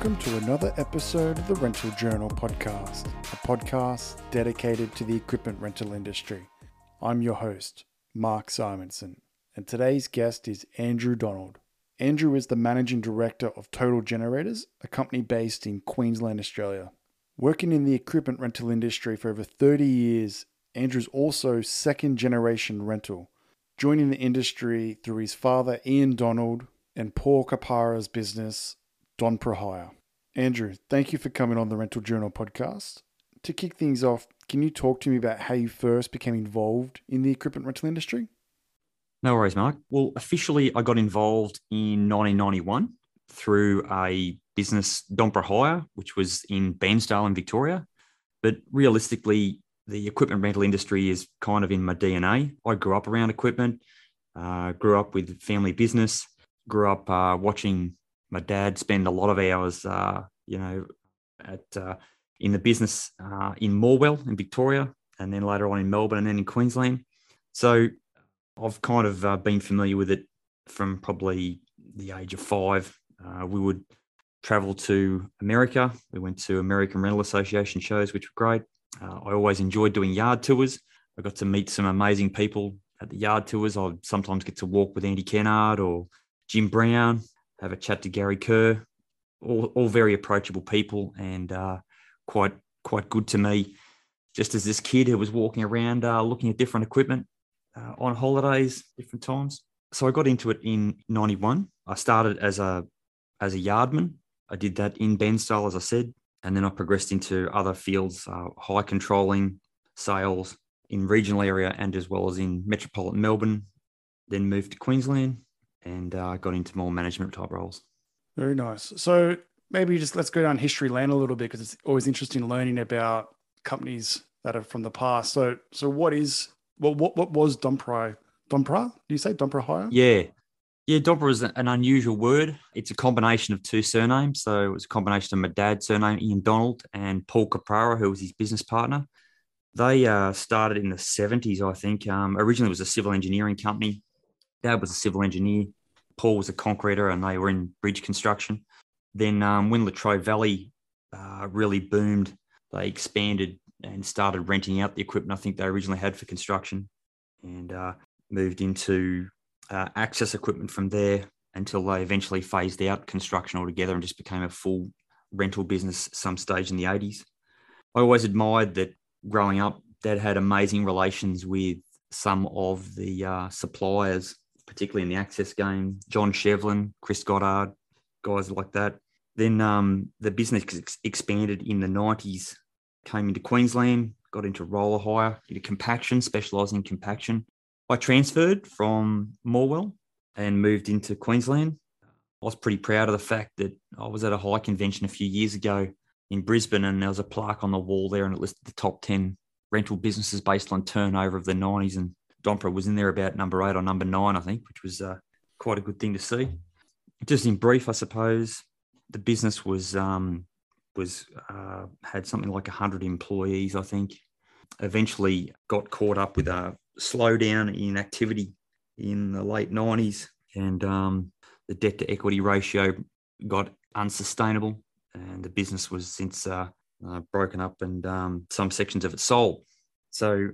Welcome to another episode of the Rental Journal podcast, a podcast dedicated to the equipment rental industry. I'm your host, Mark Simonson, and today's guest is Andrew Donald. Andrew is the managing director of Total Generators, a company based in Queensland, Australia. Working in the equipment rental industry for over 30 years, Andrew's also second generation rental, joining the industry through his father Ian Donald and Paul Caprara's business Don Hire. Andrew, thank you for coming on the Rental Journal podcast. To kick things off, can you talk to me about how you first became involved in the equipment rental industry? No worries, Mark. Well, officially, I got involved in 1991 through a business, Donpra Hire, which was in Bairnsdale in Victoria. But realistically, the equipment rental industry is kind of in my DNA. I grew up around equipment, uh, grew up with family business, grew up uh, watching my dad spend a lot of hours, uh, you know, at uh, in the business uh, in Morwell in Victoria, and then later on in Melbourne, and then in Queensland. So I've kind of uh, been familiar with it from probably the age of five. Uh, we would travel to America. We went to American Rental Association shows, which were great. Uh, I always enjoyed doing yard tours. I got to meet some amazing people at the yard tours. I sometimes get to walk with Andy Kennard or Jim Brown, have a chat to Gary Kerr, all, all very approachable people and uh, quite quite good to me. Just as this kid who was walking around uh, looking at different equipment uh, on holidays, different times. So I got into it in '91. I started as a as a yardman. I did that in Bairnsdale, as I said, and then I progressed into other fields, uh, hire controlling, sales in regional area, and as well as in metropolitan Melbourne. Then moved to Queensland, and uh, got into more management type roles. Very nice. So maybe just let's go down history lane a little bit because it's always interesting learning about companies that are from the past. So so what is well what what was Dompri Donpra? Do you say Donpra Hire? Yeah. Yeah, Donpra is an unusual word. It's a combination of two surnames. So it was a combination of my dad's surname, Ian Donald, and Paul Caprara, who was his business partner. They uh, started in the 70s, I think. Um, originally, it was a civil engineering company Dad was a civil engineer. Paul was a concreter, and they were in bridge construction. Then um, when Latrobe Valley uh, really boomed, they expanded and started renting out the equipment I think they originally had for construction, and uh, moved into uh, access equipment from there until they eventually phased out construction altogether and just became a full rental business some stage in the 80s. I always admired that growing up, Dad had amazing relations with some of the uh, suppliers particularly in the access game. John Shevlin, Chris Goddard, guys like that. Then um, the business ex- expanded in the 90s, came into Queensland, got into roller hire, into compaction, specialising in compaction. I transferred from Morwell and moved into Queensland. I was pretty proud of the fact that I was at a hire convention a few years ago in Brisbane and there was a plaque on the wall there and it listed the top 10 rental businesses based on turnover of the 90s. And Donpra was in there about number eight or number nine, I think, which was uh, quite a good thing to see. Just in brief, I suppose the business was um, was uh, had something like hundred employees, I think. Eventually, got caught up with a slowdown in activity in the late nineties, and um, the debt to equity ratio got unsustainable, and the business was since uh, uh, broken up and um, some sections of it sold. So,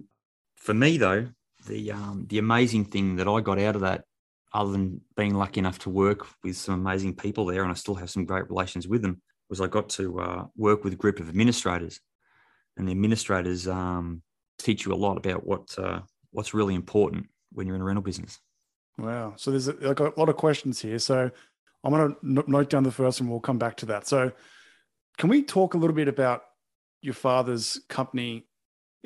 for me though, the um, the amazing thing that I got out of that, other than being lucky enough to work with some amazing people there, and I still have some great relations with them, was I got to uh, work with a group of administrators, and the administrators um, teach you a lot about what uh, what's really important when you're in a rental business. Wow! So there's a, I've got a lot of questions here. So I'm going to note down the first, and we'll come back to that. So can we talk a little bit about your father's company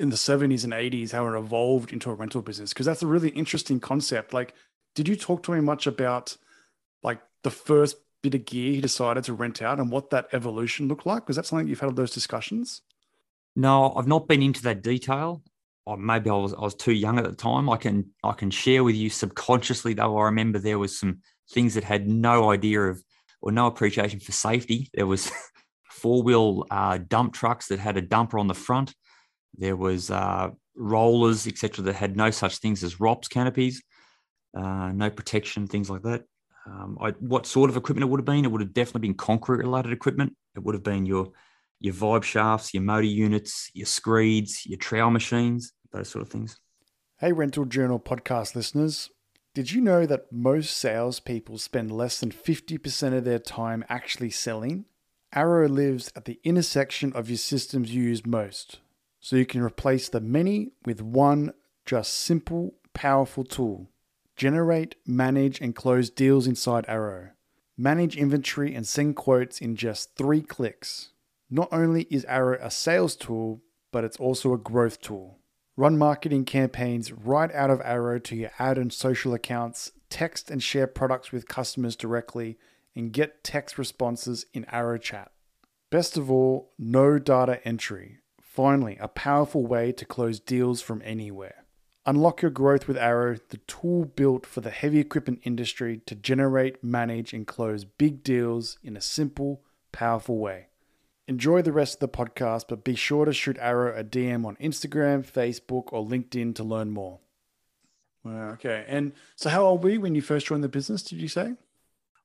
in the 70s and 80s how it evolved into a rental business because that's a really interesting concept like did you talk to him much about like the first bit of gear he decided to rent out and what that evolution looked like was that something you've had those discussions no i've not been into that detail or maybe I was I was too young at the time. I can I can share with you subconsciously though. I remember there was some things that had no idea of or no appreciation for safety. There was four wheel uh, dump trucks that had a dumper on the front there was uh, rollers, etc., that had no such things as ROPS canopies, uh, no protection, things like that. um, I, what sort of equipment it would have been. It would have definitely been concrete related equipment. It would have been your your vibe shafts, your motor units, your screeds, your trowel machines, those sort of things. Hey, Rental Journal podcast listeners. Did you know that most salespeople spend less than 50% of their time actually selling? Arrow lives at the intersection of your systems you use most, so you can replace the many with one just simple, powerful tool. Generate, manage, and close deals inside Arrow. Manage inventory and send quotes in just three clicks. Not only is Arrow a sales tool, but it's also a growth tool. Run marketing campaigns right out of Arrow to your ad and social accounts, text and share products with customers directly, and get text responses in Arrow Chat. Best of all, no data entry. Finally, a powerful way to close deals from anywhere. Unlock your growth with Arrow, the tool built for the heavy equipment industry to generate, manage, and close big deals in a simple, powerful way. Enjoy the rest of the podcast, but be sure to shoot Arrow a DM on Instagram, Facebook, or LinkedIn to learn more. Okay. And so, how old were you when you first joined the business, did you say?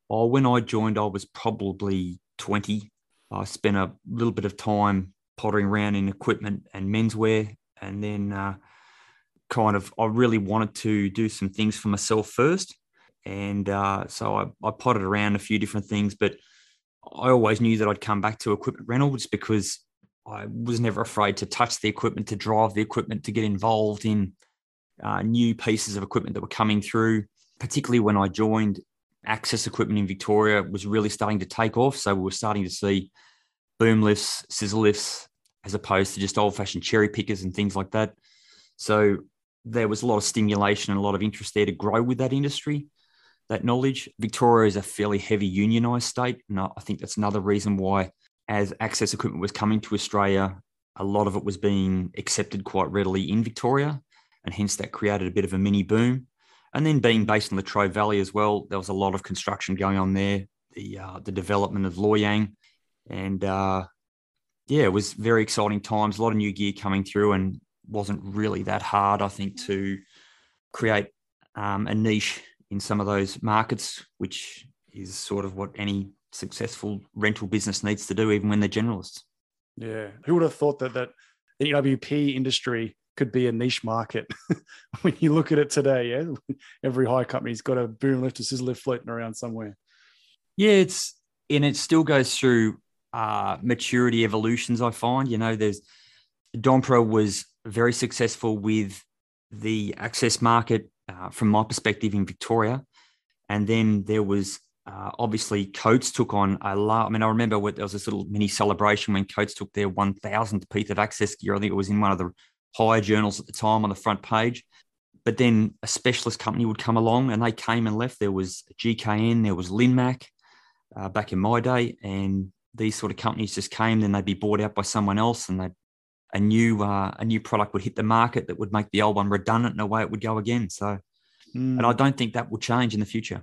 Oh, when I joined, I was probably 20. I spent a little bit of time pottering around in equipment and menswear. And then uh, kind of I really wanted to do some things for myself first, and uh, so I, I potted around a few different things, but I always knew that I'd come back to equipment rental just because I was never afraid to touch the equipment, to drive the equipment, to get involved in uh, new pieces of equipment that were coming through. Particularly when I joined, access equipment in Victoria was really starting to take off. So we were starting to see boom lifts, scissor lifts, as opposed to just old fashioned cherry pickers and things like that. So there was a lot of stimulation and a lot of interest there to grow with that industry, that knowledge. Victoria is a fairly heavy unionised state. And I think that's another reason why, as access equipment was coming to Australia, a lot of it was being accepted quite readily in Victoria. And hence that created a bit of a mini boom. And then being based in the Latrobe Valley as well, there was a lot of construction going on there, the, uh, the development of Loy Yang. And uh, yeah, it was very exciting times, a lot of new gear coming through. And wasn't really that hard, I think, to create um, a niche in some of those markets, which is sort of what any successful rental business needs to do, even when they're generalists. Yeah, who would have thought that that the EWP industry could be a niche market when you look at it today? Yeah, every hire company's got a boom lift or scissor lift floating around somewhere. Yeah, it's and it still goes through uh, maturity evolutions. I find, you know, there's Donpra was very successful with the access market uh, from my perspective in Victoria. And then there was uh, obviously Coates took on a lot. I mean, I remember what, there was this little mini celebration when Coates took their 1000th piece of access gear. I think it was in one of the higher journals at the time on the front page. But then a specialist company would come along and they came and left. There was GKN, there was Linmac uh, back in my day. And these sort of companies just came, then they'd be bought out by someone else and a new uh, a new product would hit the market that would make the old one redundant and away it would go again. So, mm. and I don't think that will change in the future.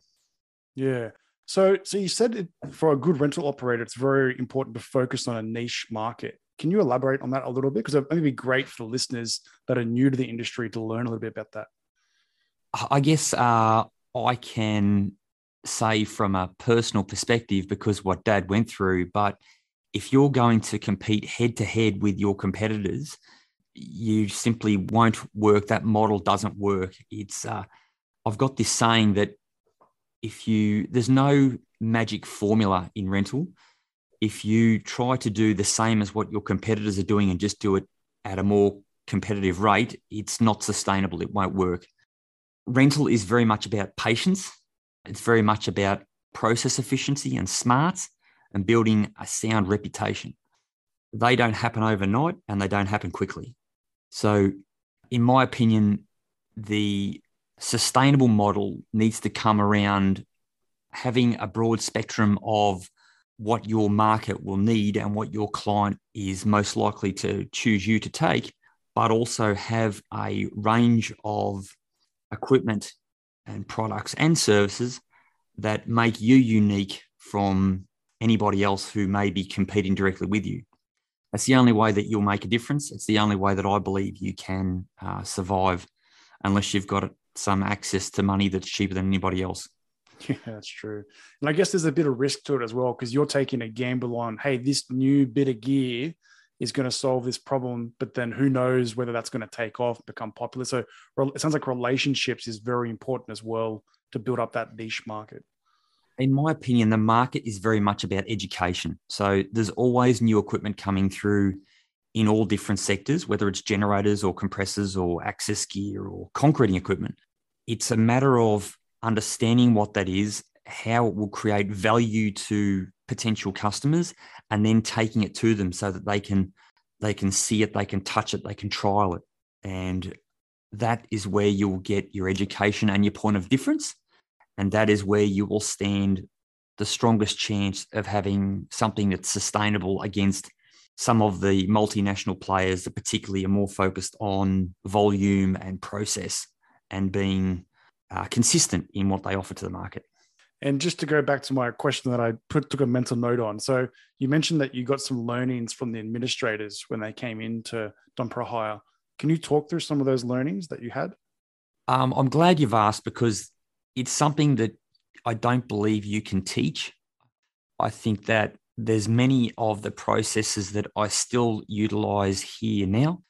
Yeah. So, so you said it, for a good rental operator, it's very important to focus on a niche market. Can you elaborate on that a little bit? Because it would be great for the listeners that are new to the industry to learn a little bit about that. I guess uh, I can say from a personal perspective because what Dad went through, but if you're going to compete head to head with your competitors, you simply won't work. That model doesn't work. It's uh, I've got this saying that if you there's no magic formula in rental. If you try to do the same as what your competitors are doing and just do it at a more competitive rate, it's not sustainable. It won't work. Rental is very much about patience. It's very much about process efficiency and smarts and building a sound reputation. They don't happen overnight and they don't happen quickly. So, in my opinion, the sustainable model needs to come around having a broad spectrum of what your market will need and what your client is most likely to choose you to take, but also have a range of equipment and products and services that make you unique from anybody else who may be competing directly with you. That's the only way that you'll make a difference. It's the only way that I believe you can uh, survive, unless you've got some access to money that's cheaper than anybody else. Yeah, that's true. And I guess there's a bit of risk to it as well because you're taking a gamble on, hey, this new bit of gear is going to solve this problem, but then who knows whether that's going to take off, become popular. So it sounds like relationships is very important as well to build up that niche market. In my opinion, the market is very much about education. So there's always new equipment coming through in all different sectors, whether it's generators or compressors or access gear or concreting equipment. It's a matter of understanding what that is, how it will create value to potential customers, and then taking it to them so that they can they can see it, they can touch it, they can trial it. And that is where you'll get your education and your point of difference. And that is where you will stand the strongest chance of having something that's sustainable against some of the multinational players that particularly are more focused on volume and process and being uh, consistent in what they offer to the market. And just to go back to my question that I put took a mental note on. So you mentioned that you got some learnings from the administrators when they came into Donpra Hire. Can you talk through some of those learnings that you had? Um, I'm glad you've asked because it's something that I don't believe you can teach. I think that there's many of the processes that I still utilize here now.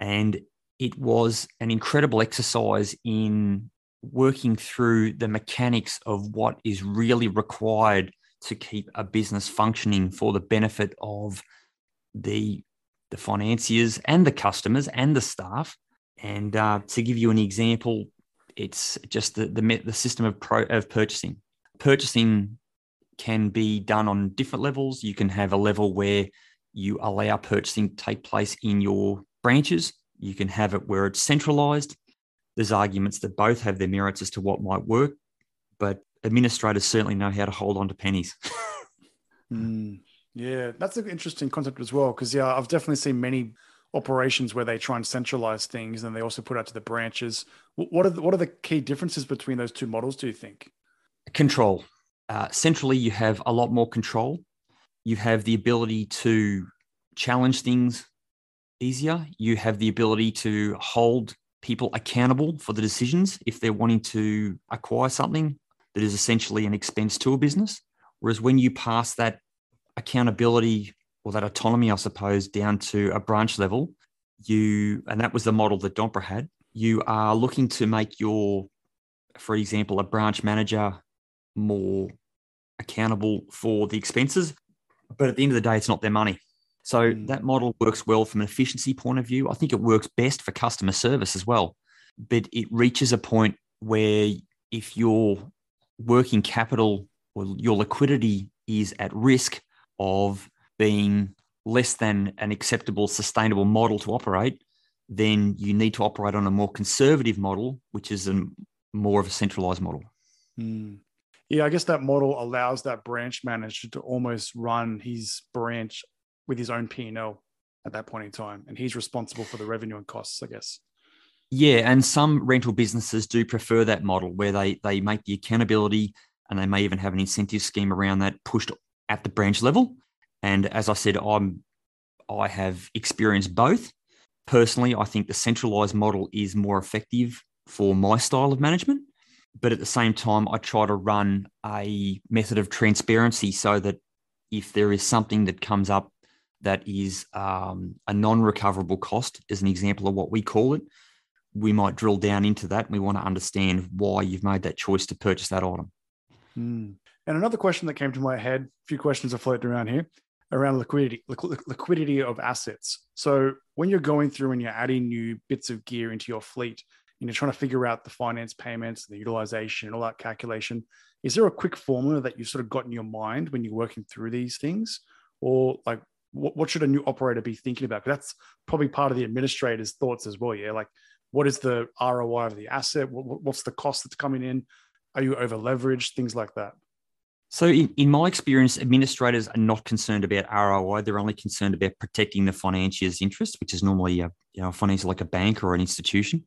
And it was an incredible exercise in working through the mechanics of what is really required to keep a business functioning for the benefit of the the financiers and the customers and the staff. And uh, to give you an example, it's just the the, the system of pro, of purchasing. Purchasing can be done on different levels. You can have a level where you allow purchasing to take place in your branches. You can have it where it's centralized. There's arguments that both have their merits as to what might work, but administrators certainly know how to hold on to pennies. mm, yeah, that's an interesting concept as well. Because yeah, I've definitely seen many operations where they try and centralize things, and they also put out to the branches. What are the, what are the key differences between those two models? Do you think? Control. Uh, centrally, you have a lot more control. You have the ability to challenge things easier. You have the ability to hold people accountable for the decisions if they're wanting to acquire something that is essentially an expense to a business. Whereas when you pass that accountability or that autonomy, I suppose, down to a branch level, you, and that was the model that Donpra had, you are looking to make your, for example, a branch manager more accountable for the expenses. But at the end of the day, it's not their money. So mm. that model works well from an efficiency point of view. I think it works best for customer service as well. But it reaches a point where if your working capital or your liquidity is at risk of being less than an acceptable, sustainable model to operate, then you need to operate on a more conservative model, which is a more of a centralized model. Mm yeah, I guess that model allows that branch manager to almost run his branch with his own P and L at that point in time, and he's responsible for the revenue and costs. I guess. Yeah, and some rental businesses do prefer that model where they they make the accountability and they may even have an incentive scheme around that pushed at the branch level. And as I said, I'm I have experienced both. Personally, I think the centralized model is more effective for my style of management but at the same time, I try to run a method of transparency so that if there is something that comes up that is um, a non recoverable cost, as an example of what we call it, we might drill down into that. We want to understand why you've made that choice to purchase that item. Mm. And another question that came to my head, a few questions are floating around here around liquidity, liquidity of assets. So when you're going through and you're adding new bits of gear into your fleet, and you're trying to figure out the finance payments, the utilization, and all that calculation, is there a quick formula that you've sort of got in your mind when you're working through these things? Or like, what, what should a new operator be thinking about? Because that's probably part of the administrator's thoughts as well. Yeah. Like, what is the ROI of the asset? What, what's the cost that's coming in? Are you over leveraged? Things like that. So, in, in my experience, administrators are not concerned about ROI. They're only concerned about protecting the financier's interest, which is normally a you know, financial like a bank or an institution.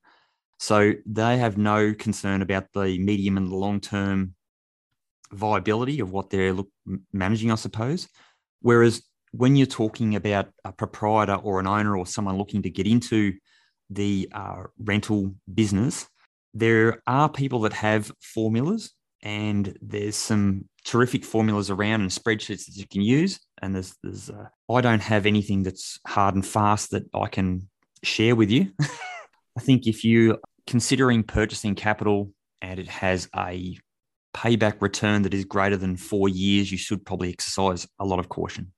So they have no concern about the medium and the long term viability of what they're managing, I suppose. Whereas when you're talking about a proprietor or an owner or someone looking to get into the uh, rental business, there are people that have formulas and there's some terrific formulas around and spreadsheets that you can use. And there's, there's, uh, I don't have anything that's hard and fast that I can share with you. I think if you're considering purchasing capital and it has a payback return that is greater than four years, you should probably exercise a lot of caution.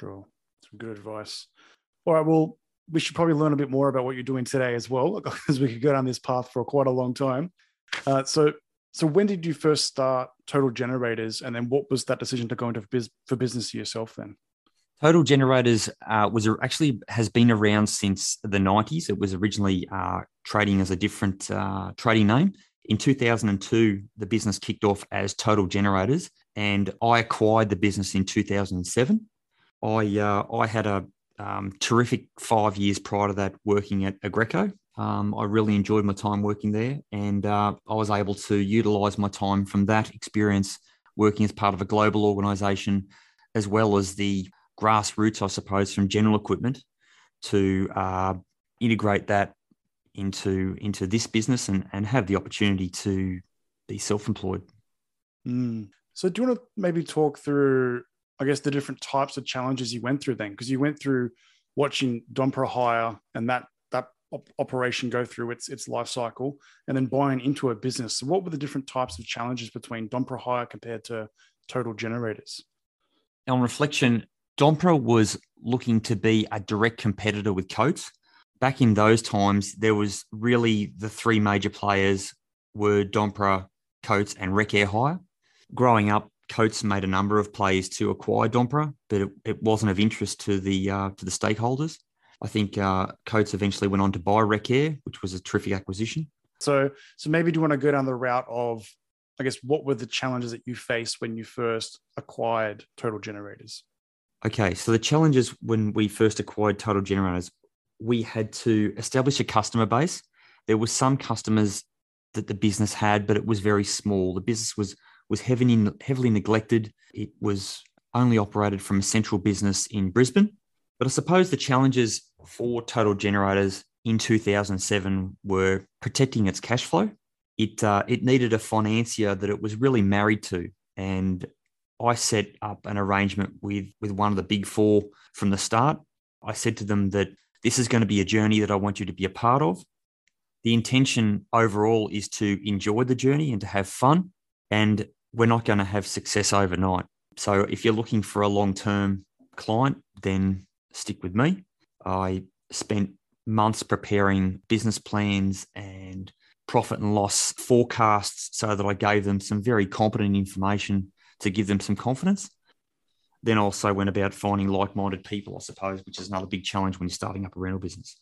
Sure. Some good advice. All right. Well, we should probably learn a bit more about what you're doing today as well, because we could go down this path for quite a long time. Uh, so, so when did you first start Total Generators, and then what was that decision to go into biz- for business yourself then? Total Generators uh, was actually has been around since the 90s. It was originally uh, trading as a different uh, trading name. In 2002, the business kicked off as Total Generators, and I acquired the business in 2007. I uh, I had a um, terrific five years prior to that working at Aggreko. Um, I really enjoyed my time working there, and uh, I was able to utilize my time from that experience working as part of a global organization, as well as the grassroots, I suppose, from general equipment to uh, integrate that into into this business and, and have the opportunity to be self-employed. Mm. So do you want to maybe talk through, I guess, the different types of challenges you went through then? Because you went through watching Donpra hire and that that op- operation go through its its life cycle, and then buying into a business. So what were the different types of challenges between Donpra hire compared to Total Generators? On reflection, Donpra was looking to be a direct competitor with Coates. Back in those times, there was really the three major players were Donpra, Coates, and Wreckair Hire. Growing up, Coates made a number of plays to acquire Donpra, but it, it wasn't of interest to the uh, to the stakeholders. I think uh, Coates eventually went on to buy Wreckair, which was a terrific acquisition. So, so maybe do you want to go down the route of, I guess, what were the challenges that you faced when you first acquired Total Generators? Okay, so the challenges when we first acquired Total Generators, we had to establish a customer base. There were some customers that the business had, but it was very small. The business was was heavily heavily neglected. It was only operated from a central business in Brisbane. But I suppose the challenges for Total Generators in 2007 were protecting its cash flow. It uh, it needed a financier that it was really married to, and I set up an arrangement with with one of the big four from the start. I said to them that this is going to be a journey that I want you to be a part of. The intention overall is to enjoy the journey and to have fun, and we're not going to have success overnight. So if you're looking for a long term client, then stick with me. I spent months preparing business plans and profit and loss forecasts so that I gave them some very competent information to give them some confidence. Then also went about finding like-minded people, I suppose, which is another big challenge when you're starting up a rental business.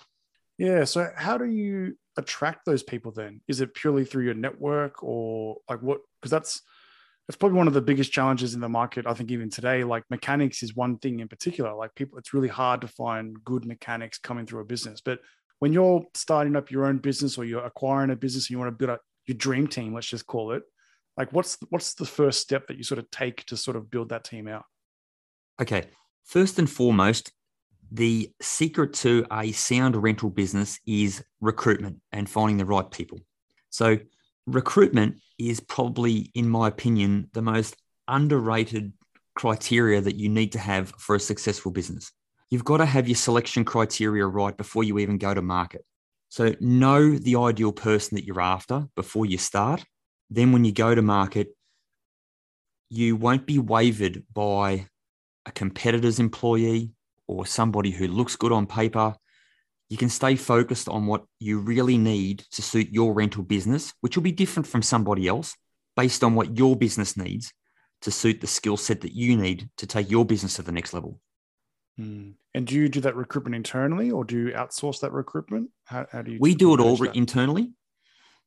Yeah. So how do you attract those people then? Is it purely through your network or like what? Because that's that's probably one of the biggest challenges in the market. I think even today, like mechanics is one thing in particular. Like people, it's really hard to find good mechanics coming through a business. But when you're starting up your own business or you're acquiring a business and you want to build up your dream team, let's just call it, like what's what's the first step that you sort of take to sort of build that team out okay first and foremost the secret to a sound rental business is recruitment and finding the right people so recruitment is probably in my opinion the most underrated criteria that you need to have for a successful business. You've got to have your selection criteria right before you even go to market. So know the ideal person that you're after before you start. Then when you go to market, you won't be wavered by a competitor's employee or somebody who looks good on paper. You can stay focused on what you really need to suit your rental business, which will be different from somebody else based on what your business needs to suit the skill set that you need to take your business to the next level. Mm. And do you do that recruitment internally or do you outsource that recruitment? How, how do you? We do it all that? internally.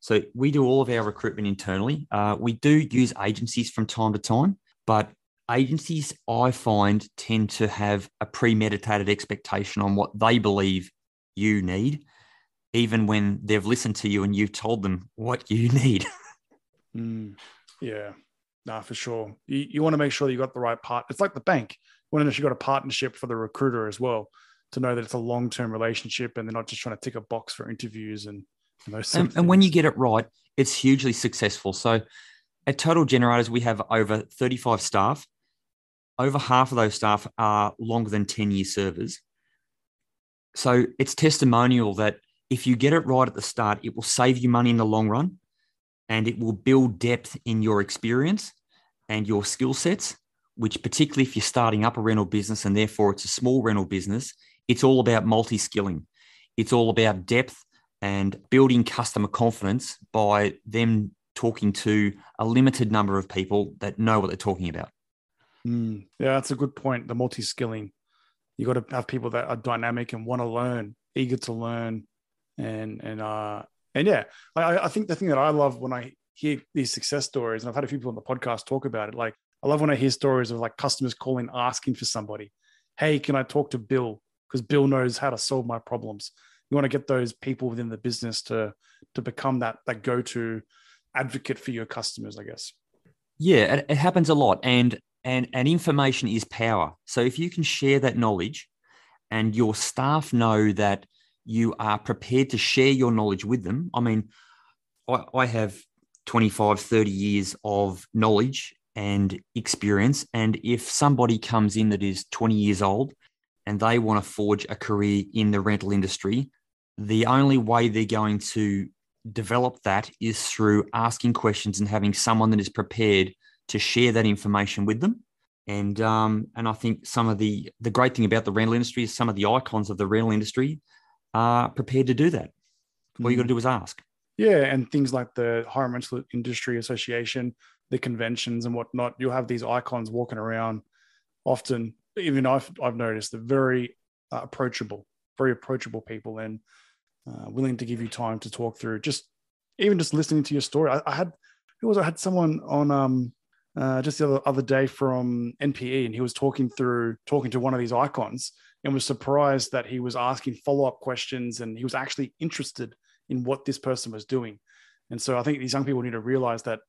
So we do all of our recruitment internally. Uh, we do use agencies from time to time, but agencies I find tend to have a premeditated expectation on what they believe you need, even when they've listened to you and you've told them what you need. mm, yeah, nah, for sure. You, you want to make sure that you got the right part. It's like the bank. You want to know you got a partnership for the recruiter as well to know that it's a long term relationship and they're not just trying to tick a box for interviews and those and, and, when you get it right, it's hugely successful. So at Total Generators, we have over 35 staff. Over half of those staff are longer than 10 year servers. So it's testimonial that if you get it right at the start, it will save you money in the long run and it will build depth in your experience and your skill sets, which, particularly if you're starting up a rental business and therefore it's a small rental business, it's all about multi skilling. It's all about depth and building customer confidence by them talking to a limited number of people that know what they're talking about. Mm, yeah, that's a good point. The multi skilling. You got to have people that are dynamic and want to learn, eager to learn, and and uh and yeah, I, I think the thing that I love when I hear these success stories, and I've had a few people on the podcast talk about it. Like I love when I hear stories of like customers calling asking for somebody. Hey, can I talk to Bill? Because Bill knows how to solve my problems. You want to get those people within the business to to become that that go to advocate for your customers, I guess. Yeah, it, it happens a lot, and and and information is power. So if you can share that knowledge, and your staff know that you are prepared to share your knowledge with them. I mean, I, I have 25, 30 years of knowledge and experience. And if somebody comes in that is 20 years old and they want to forge a career in the rental industry, the only way they're going to develop that is through asking questions and having someone that is prepared to share that information with them. And um, and I think some of the the great thing about the rental industry is some of the icons of the rental industry are prepared to do that. All you got to do is ask. Yeah, and things like the Hire Rental Industry Association, the conventions and whatnot, you'll have these icons walking around. Often, even I've I've noticed, they're very uh, approachable, very approachable people, and uh, willing to give you time to talk through. Just even just listening to your story. I, I had who was I had someone on um uh, just the other, day from NPE, and he was talking through talking to one of these icons, and was surprised that he was asking follow up questions, and he was actually interested in what this person was doing. And so I think these young people need to realize that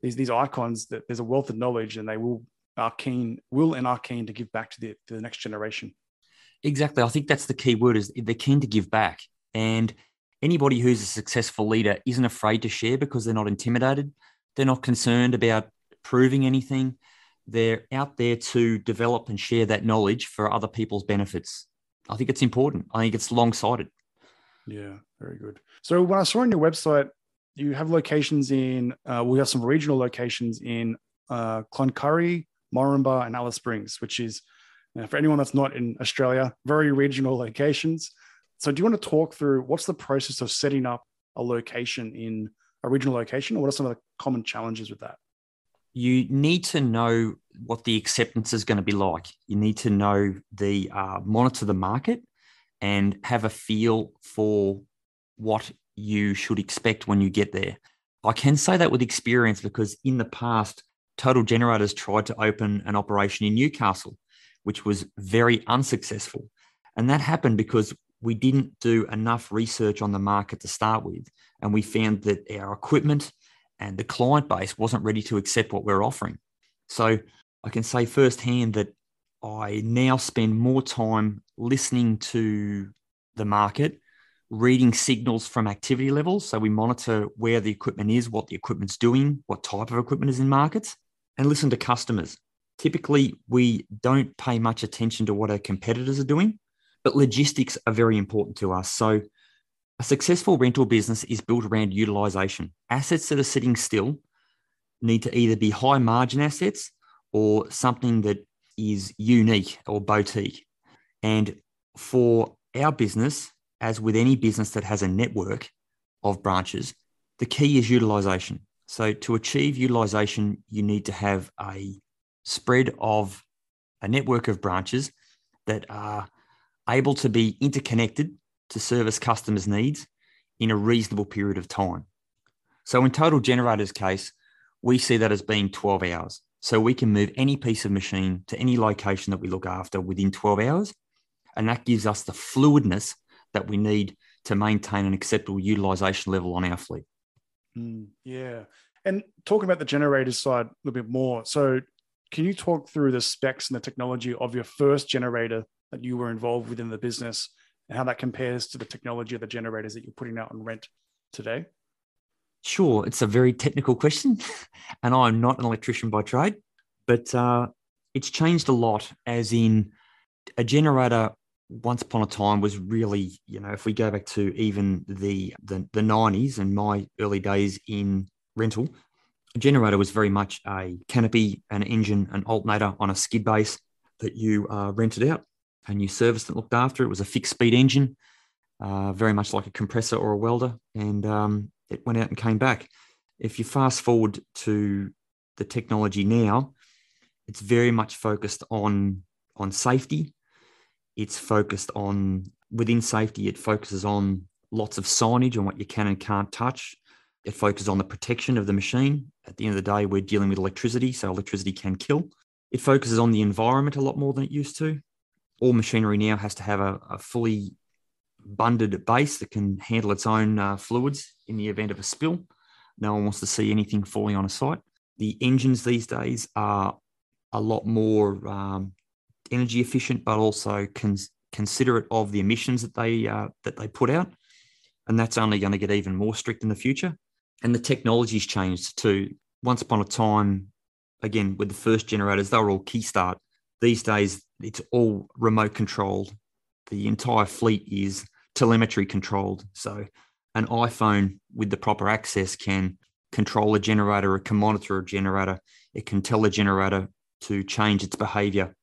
these these icons that there's a wealth of knowledge, and they will are keen will and are keen to give back to the to the next generation. Exactly, I think that's the key word is they're keen to give back, and anybody who's a successful leader isn't afraid to share because they're not intimidated. They're not concerned about proving anything. They're out there to develop and share that knowledge for other people's benefits. I think it's important. I think it's long sighted. Yeah, very good. So when I saw on your website, you have locations in, uh, we have some regional locations in uh, Cloncurry, Moranbah, and Alice Springs, which is, for anyone that's not in Australia, very regional locations. So do you want to talk through what's the process of setting up a location in a regional location, or what are some of the common challenges with that? You need to know what the acceptance is going to be like. You need to know the uh, monitor the market and have a feel for what you should expect when you get there. I can say that with experience because in the past, Total Generators tried to open an operation in Newcastle, which was very unsuccessful. And that happened because we didn't do enough research on the market to start with. And we found that our equipment and the client base wasn't ready to accept what we're offering. So I can say firsthand that I now spend more time listening to the market, reading signals from activity levels. So we monitor where the equipment is, what the equipment's doing, what type of equipment is in markets, and listen to customers. Typically, we don't pay much attention to what our competitors are doing, but logistics are very important to us. So a successful rental business is built around utilization. Assets that are sitting still need to either be high margin assets or something that is unique or boutique. And for our business, as with any business that has a network of branches, the key is utilization. So, to achieve utilization, you need to have a spread of a network of branches that are able to be interconnected to service customers' needs in a reasonable period of time. So, in Total Generator's case, we see that as being 12 hours. So, we can move any piece of machine to any location that we look after within 12 hours. And that gives us the fluidness that we need to maintain an acceptable utilization level on our fleet. Mm, yeah. And talking about the generators side a little bit more. So, can you talk through the specs and the technology of your first generator that you were involved with in the business and how that compares to the technology of the generators that you're putting out on rent today? Sure, it's a very technical question, and I'm not an electrician by trade, but uh, it's changed a lot. As in, a generator once upon a time was really, you know, if we go back to even the the, the 90s and my early days in rental, a generator was very much a canopy, an engine, an alternator on a skid base that you uh, rented out and new service that looked after. It was a fixed speed engine, uh, very much like a compressor or a welder, and um, it went out and came back. If you fast forward to the technology now, it's very much focused on on safety. It's focused on within safety. It focuses on lots of signage on what you can and can't touch. It focuses on the protection of the machine. At the end of the day, we're dealing with electricity, so electricity can kill. It focuses on the environment a lot more than it used to. All machinery now has to have a, a fully bunded base that can handle its own uh, fluids in the event of a spill. No one wants to see anything falling on a site. The engines these days are a lot more um, energy efficient, but also cons- considerate of the emissions that they uh, that they put out, and that's only going to get even more strict in the future. And the technology's changed too. Once upon a time, again with the first generators, they were all key start. These days, it's all remote controlled. The entire fleet is telemetry controlled. So an iPhone with the proper access can control a generator, it can monitor a generator, it can tell a generator to change its behavior.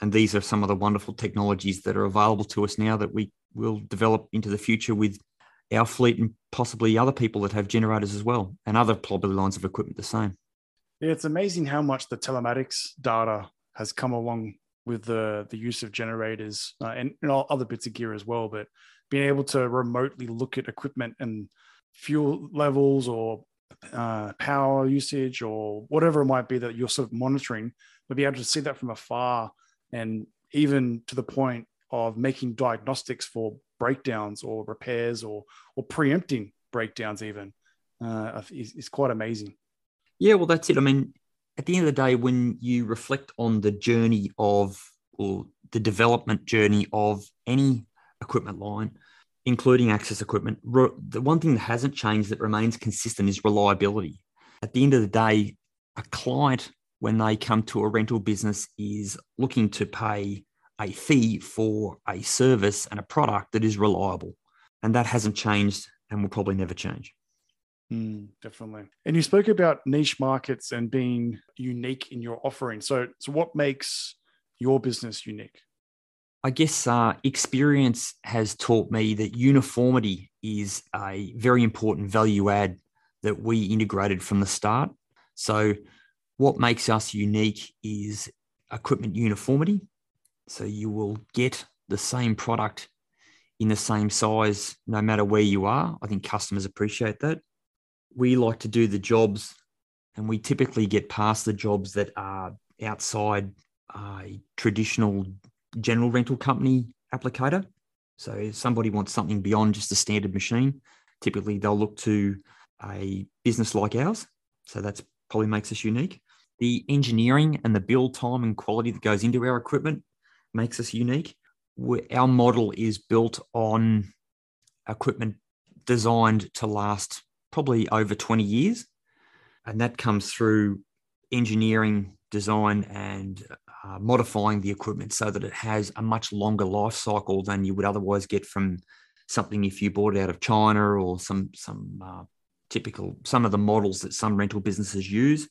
And these are some of the wonderful technologies that are available to us now that we will develop into the future with our fleet and possibly other people that have generators as well, and other probably lines of equipment the same. Yeah, it's amazing how much the telematics data has come along with the the use of generators uh, and, and other bits of gear as well. But being able to remotely look at equipment and fuel levels or uh, power usage or whatever it might be that you're sort of monitoring, but be able to see that from afar and even to the point of making diagnostics for breakdowns or repairs or or preempting breakdowns even uh, is, is quite amazing. Yeah, well, that's it. I mean, at the end of the day, when you reflect on the journey of or the development journey of any equipment line, including access equipment, the one thing that hasn't changed that remains consistent is reliability. At the end of the day, a client, when they come to a rental business, is looking to pay a fee for a service and a product that is reliable. And that hasn't changed and will probably never change. Mm, definitely. And you spoke about niche markets and being unique in your offering. So, so what makes your business unique? I guess uh, experience has taught me that uniformity is a very important value add that we integrated from the start. So, what makes us unique is equipment uniformity. So, you will get the same product in the same size no matter where you are. I think customers appreciate that we like to do the jobs and we typically get past the jobs that are outside a traditional general rental company applicator. So if somebody wants something beyond just a standard machine, typically they'll look to a business like ours. So that's probably makes us unique. The engineering and the build time and quality that goes into our equipment makes us unique. Our model is built on equipment designed to last probably over 20 years. And that comes through engineering, design, and uh, modifying the equipment so that it has a much longer life cycle than you would otherwise get from something if you bought it out of China or some some uh, typical some of the models that some rental businesses use.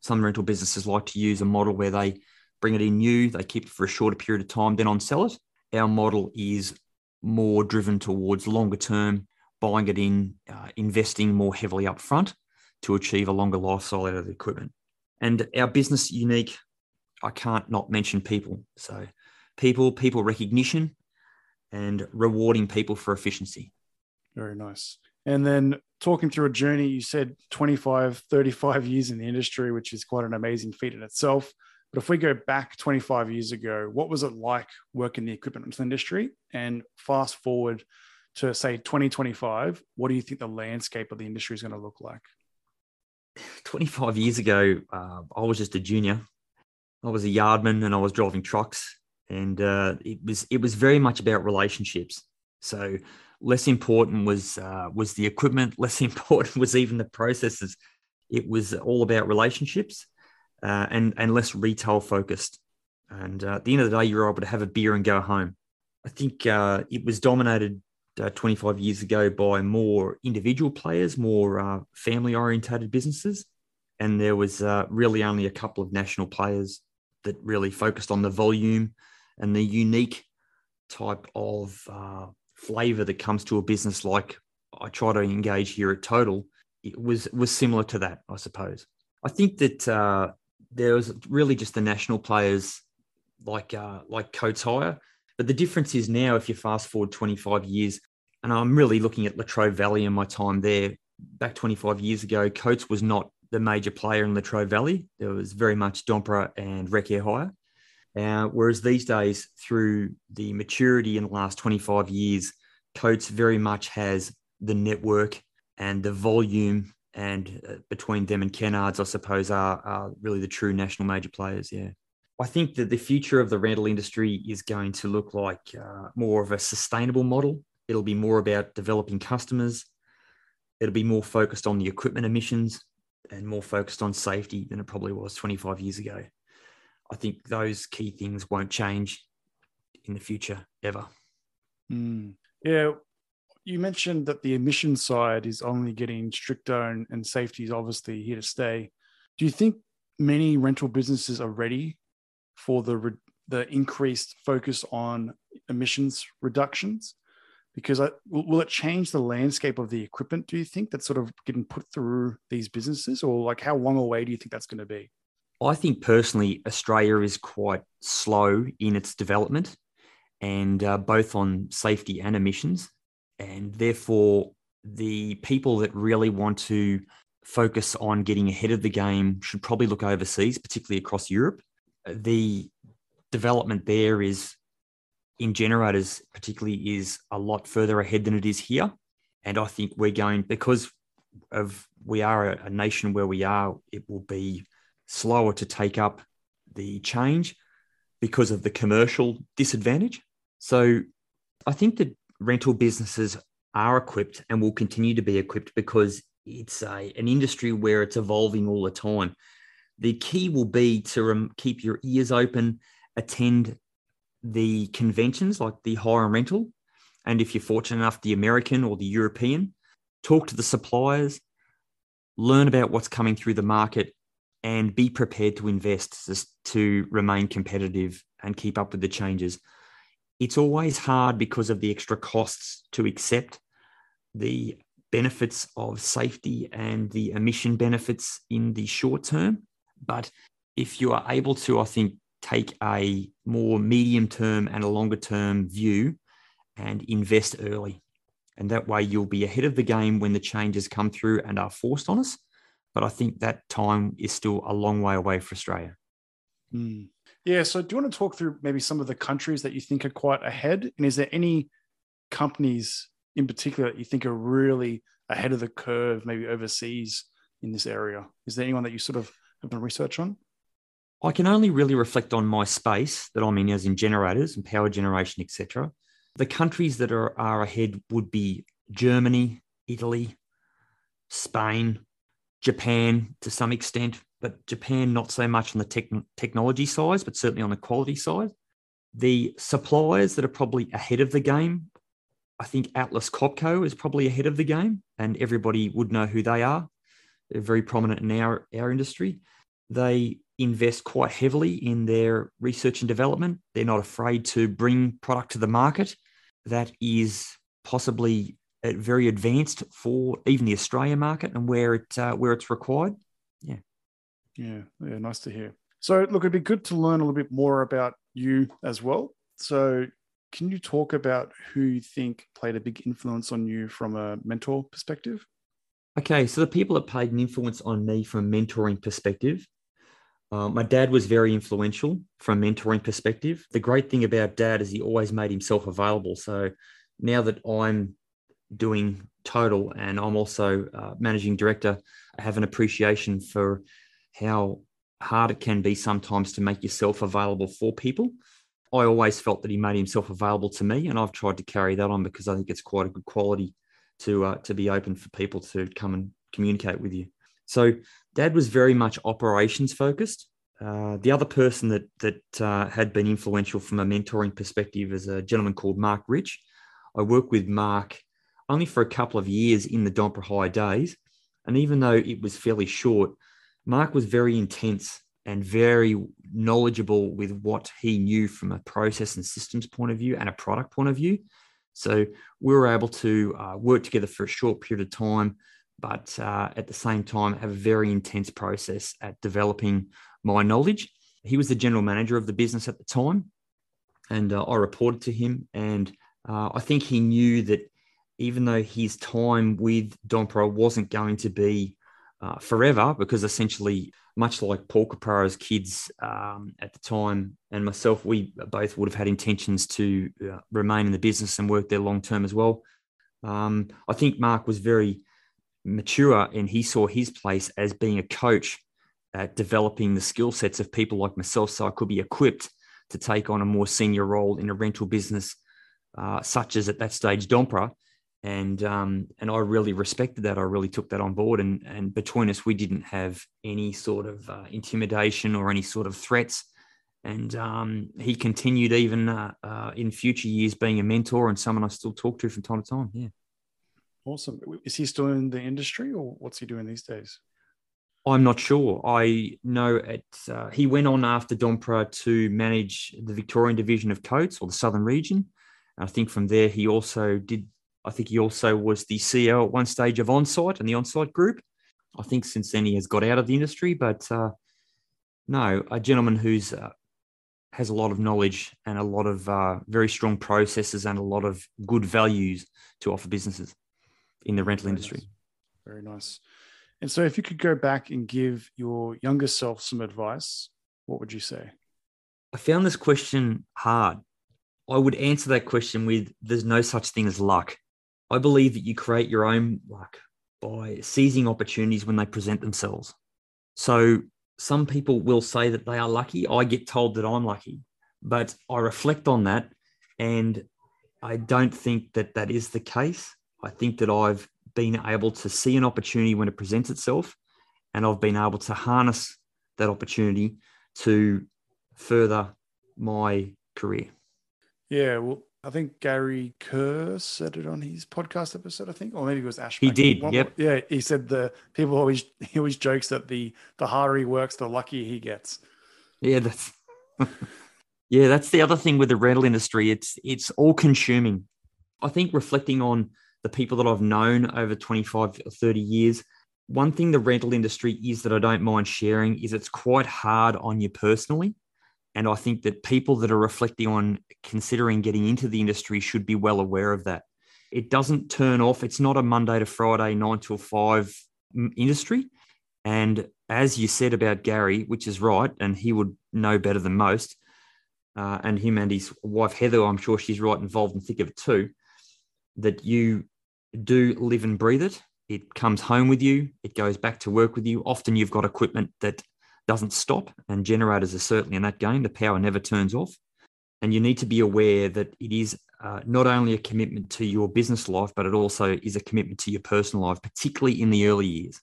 Some rental businesses like to use a model where they bring it in new, they keep it for a shorter period of time, then on sell it. Our model is more driven towards longer term buying it in, uh, investing more heavily up front to achieve a longer lifestyle out of the equipment. And our business unique, I can't not mention people. So people, people recognition and rewarding people for efficiency. Very nice. And then talking through a journey, you said 25, 35 years in the industry, which is quite an amazing feat in itself. But if we go back 25 years ago, what was it like working in the equipment industry? And fast forward to say 2025, what do you think the landscape of the industry is going to look like? 25 years ago, uh, I was just a junior. I was a yardman and I was driving trucks, and uh, it was it was very much about relationships. So less important was uh, was the equipment. Less important was even the processes. It was all about relationships uh, and and less retail focused. And uh, at the end of the day, you were able to have a beer and go home. I think uh, it was dominated uh, 25 years ago by more individual players, more uh, family orientated businesses. And there was uh, really only a couple of national players that really focused on the volume and the unique type of uh, flavor that comes to a business like I try to engage here at Total. It was, was similar to that, I suppose. I think that uh, there was really just the national players like uh, like Coates Hire but the difference is now, if you fast forward 25 years, and I'm really looking at Latrobe Valley and my time there back 25 years ago, Coates was not the major player in Latrobe Valley. There was very much Donpra and Wreckair Hire. Uh, whereas these days, through the maturity in the last 25 years, Coates very much has the network and the volume, and uh, between them and Kennards, I suppose, are, are really the true national major players. Yeah. I think that the future of the rental industry is going to look like uh, more of a sustainable model. It'll be more about developing customers. It'll be more focused on the equipment emissions and more focused on safety than it probably was 25 years ago. I think those key things won't change in the future ever. Mm. Yeah. You mentioned that the emission side is only getting stricter and, and safety is obviously here to stay. Do you think many rental businesses are ready for the the increased focus on emissions reductions? Because I, will it change the landscape of the equipment? Do you think that's sort of getting put through these businesses, or like how long away do you think that's going to be? I think personally, Australia is quite slow in its development, and uh, both on safety and emissions, and therefore the people that really want to focus on getting ahead of the game should probably look overseas, particularly across Europe the development there is in generators particularly is a lot further ahead than it is here. And i think we're going because of we are a, a nation where we are it will be slower to take up the change because of the commercial disadvantage. So i think that rental businesses are equipped and will continue to be equipped because it's a, an industry where it's evolving all the time the key will be to um, keep your ears open, attend the conventions like the hire and rental. And if you're fortunate enough, the American or the European, talk to the suppliers, learn about what's coming through the market, and be prepared to invest to remain competitive and keep up with the changes. It's always hard because of the extra costs to accept the benefits of safety and the emission benefits in the short term. But if you are able to, I think, take a more medium term and a longer term view and invest early. And that way you'll be ahead of the game when the changes come through and are forced on us. But I think that time is still a long way away for Australia. Mm. Yeah. So, do you want to talk through maybe some of the countries that you think are quite ahead? And is there any companies in particular that you think are really ahead of the curve, maybe overseas in this area? Is there anyone that you sort of have done research on? I can only really reflect on my space that I'm in, as in generators and power generation, etc. The countries that are, are ahead would be Germany, Italy, Spain, Japan to some extent, but Japan not so much on the tech, technology side, but certainly on the quality side. The suppliers that are probably ahead of the game, I think Atlas Copco is probably ahead of the game, and everybody would know who they are. Very prominent in our, our industry. They invest quite heavily in their research and development. They're not afraid to bring product to the market that is possibly uh, very advanced for even the Australian market and where it uh, where it's required. Yeah. Yeah, yeah, nice to hear. So, look, it'd be good to learn a little bit more about you as well. So, can you talk about who you think played a big influence on you from a mentor perspective? Okay, so the people that played an influence on me from a mentoring perspective, uh, my dad was very influential from a mentoring perspective. The great thing about dad is he always made himself available. So now that I'm doing total and I'm also uh, managing director, I have an appreciation for how hard it can be sometimes to make yourself available for people. I always felt that he made himself available to me, and I've tried to carry that on because I think it's quite a good quality to uh, to be open for people to come and communicate with you. So Dad was very much operations focused. Uh, the other person that that uh, had been influential from a mentoring perspective is a gentleman called Mark Rich. I worked with Mark only for a couple of years in the Donpra Hire days, and even though it was fairly short, Mark was very intense and very knowledgeable with what he knew from a process and systems point of view and a product point of view. So we were able to uh, work together for a short period of time, but uh, at the same time have a very intense process at developing my knowledge. He was the general manager of the business at the time, and uh, I reported to him. And uh, I think he knew that even though his time with Donpra wasn't going to be uh, forever, because essentially, much like Paul Caprara's kids um, at the time and myself, we both would have had intentions to uh, remain in the business and work there long term as well. Um, I think Mark was very mature and he saw his place as being a coach at developing the skill sets of people like myself so I could be equipped to take on a more senior role in a rental business, uh, such as at that stage Donpra. And um, and I really respected that. I really took that on board. And and between us, we didn't have any sort of uh, intimidation or any sort of threats. And um, he continued even uh, uh in future years being a mentor and someone I still talk to from time to time. Yeah. Awesome. Is he still in the industry, or what's he doing these days? I'm not sure. I know at uh, he went on after Donpra to manage the Victorian division of Coates or the Southern region. I think from there he also did. I think he also was the CEO at one stage of Onsite and the Onsite Group. I think since then he has got out of the industry, but uh, no, a gentleman who's uh, has a lot of knowledge and a lot of uh, very strong processes and a lot of good values to offer businesses in the rental Very industry. Nice. Very nice. And so, if you could go back and give your younger self some advice, what would you say? I found this question hard. I would answer that question with there's no such thing as luck. I believe that you create your own luck by seizing opportunities when they present themselves. So, some people will say that they are lucky. I get told that I'm lucky, but I reflect on that and I don't think that that is the case. I think that I've been able to see an opportunity when it presents itself, and I've been able to harness that opportunity to further my career. Yeah, well, I think Gary Kerr said it on his podcast episode. I think, or maybe it was Ash. He did. One, yep. Yeah, he said the people always he always jokes that the the harder he works, the luckier he gets. Yeah, that's yeah, that's the other thing with the rental industry. It's it's all consuming. I think reflecting on the people that I've known over 25 or 30 years, one thing the rental industry is that I don't mind sharing is it's quite hard on you personally. And I think that people that are reflecting on considering getting into the industry should be well aware of that. It doesn't turn off. It's not a Monday to Friday, nine till five industry. And as you said about Gary, which is right, and he would know better than most, uh, and him and his wife Heather, I'm sure she's right involved in thick of it too, that you do live and breathe it. It comes home with you, it goes back to work with you. Often you've got equipment that doesn't stop, and generators are certainly in that game. The power never turns off. And you need to be aware that it is uh, not only a commitment to your business life, but it also is a commitment to your personal life, particularly in the early years.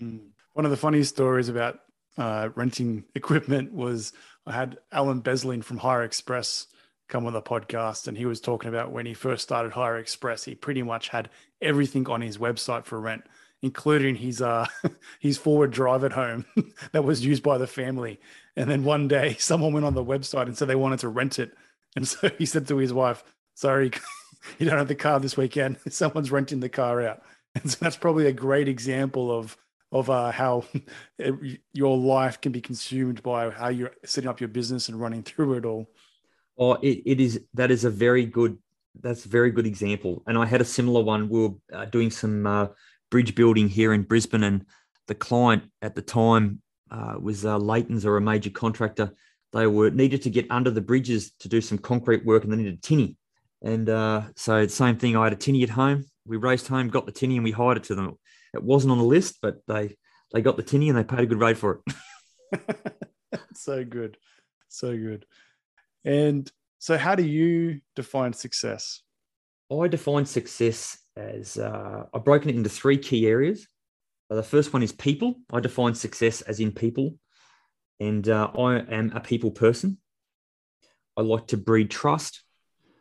Mm. One of the funniest stories about uh, renting equipment was I had Alan Beslin from Hire Express come on the podcast and he was talking about when he first started Hire Express, he pretty much had everything on his website for rent, including his uh his forward drive at home that was used by the family. And then one day someone went on the website and said they wanted to rent it. And so he said to his wife, Sorry, you don't have the car this weekend. Someone's renting the car out. And so that's probably a great example of of uh, how your life can be consumed by how you're setting up your business and running through it all. Oh, it, it is that is a very good that's a very good example. And I had a similar one. We were uh, doing some uh, bridge building here in Brisbane, and the client at the time uh, was uh, Leighton's or a major contractor. They were needed to get under the bridges to do some concrete work, and they needed a tinny. And uh, so the same thing. I had a tinny at home. We raced home, got the tinny, and we hired it to them. It wasn't on the list, but they they got the tinny and they paid a good rate for it. so good, so good. And so, how do you define success? I define success as uh, I've broken it into three key areas. The first one is people. I define success as in people, and uh, I am a people person. I like to breed trust.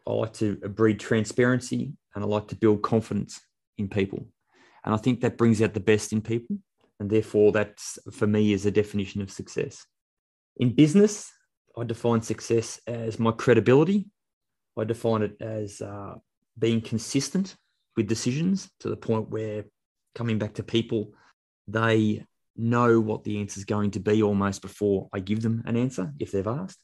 I like to breed transparency, and I like to build confidence in people. And I think that brings out the best in people, and therefore that's for me is a definition of success. In business, I define success as my credibility. I define it as uh, being consistent with decisions to the point where coming back to people, they know what the answer is going to be almost before I give them an answer if they've asked.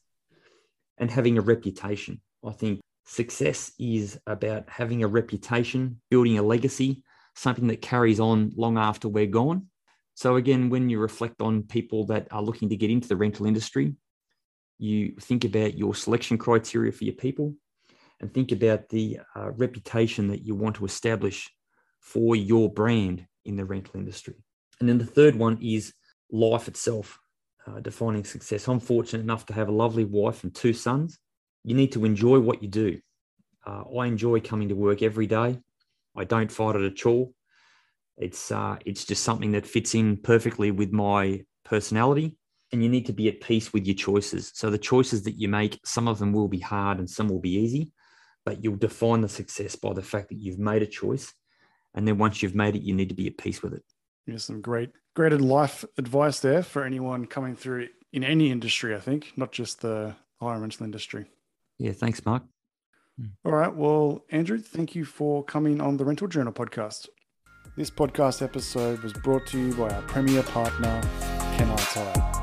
And having a reputation. I think success is about having a reputation, building a legacy, something that carries on long after we're gone. So, again, when you reflect on people that are looking to get into the rental industry, you think about your selection criteria for your people and think about the uh, reputation that you want to establish for your brand in the rental industry. And then the third one is life itself, uh, defining success. I'm fortunate enough to have a lovely wife and two sons. You need to enjoy what you do. Uh, I enjoy coming to work every day. I don't fight it at all. It's uh, it's just something that fits in perfectly with my personality. And you need to be at peace with your choices. So the choices that you make, some of them will be hard and some will be easy but you'll define the success by the fact that you've made a choice. And then once you've made it, you need to be at peace with it. Yeah, some great, great life advice there for anyone coming through in any industry, I think, not just the hire rental industry. Yeah, thanks, Mark. Hmm. All right. Well, Andrew, thank you for coming on the Rental Journal podcast. This podcast episode was brought to you by our premier partner, Kennards Hire.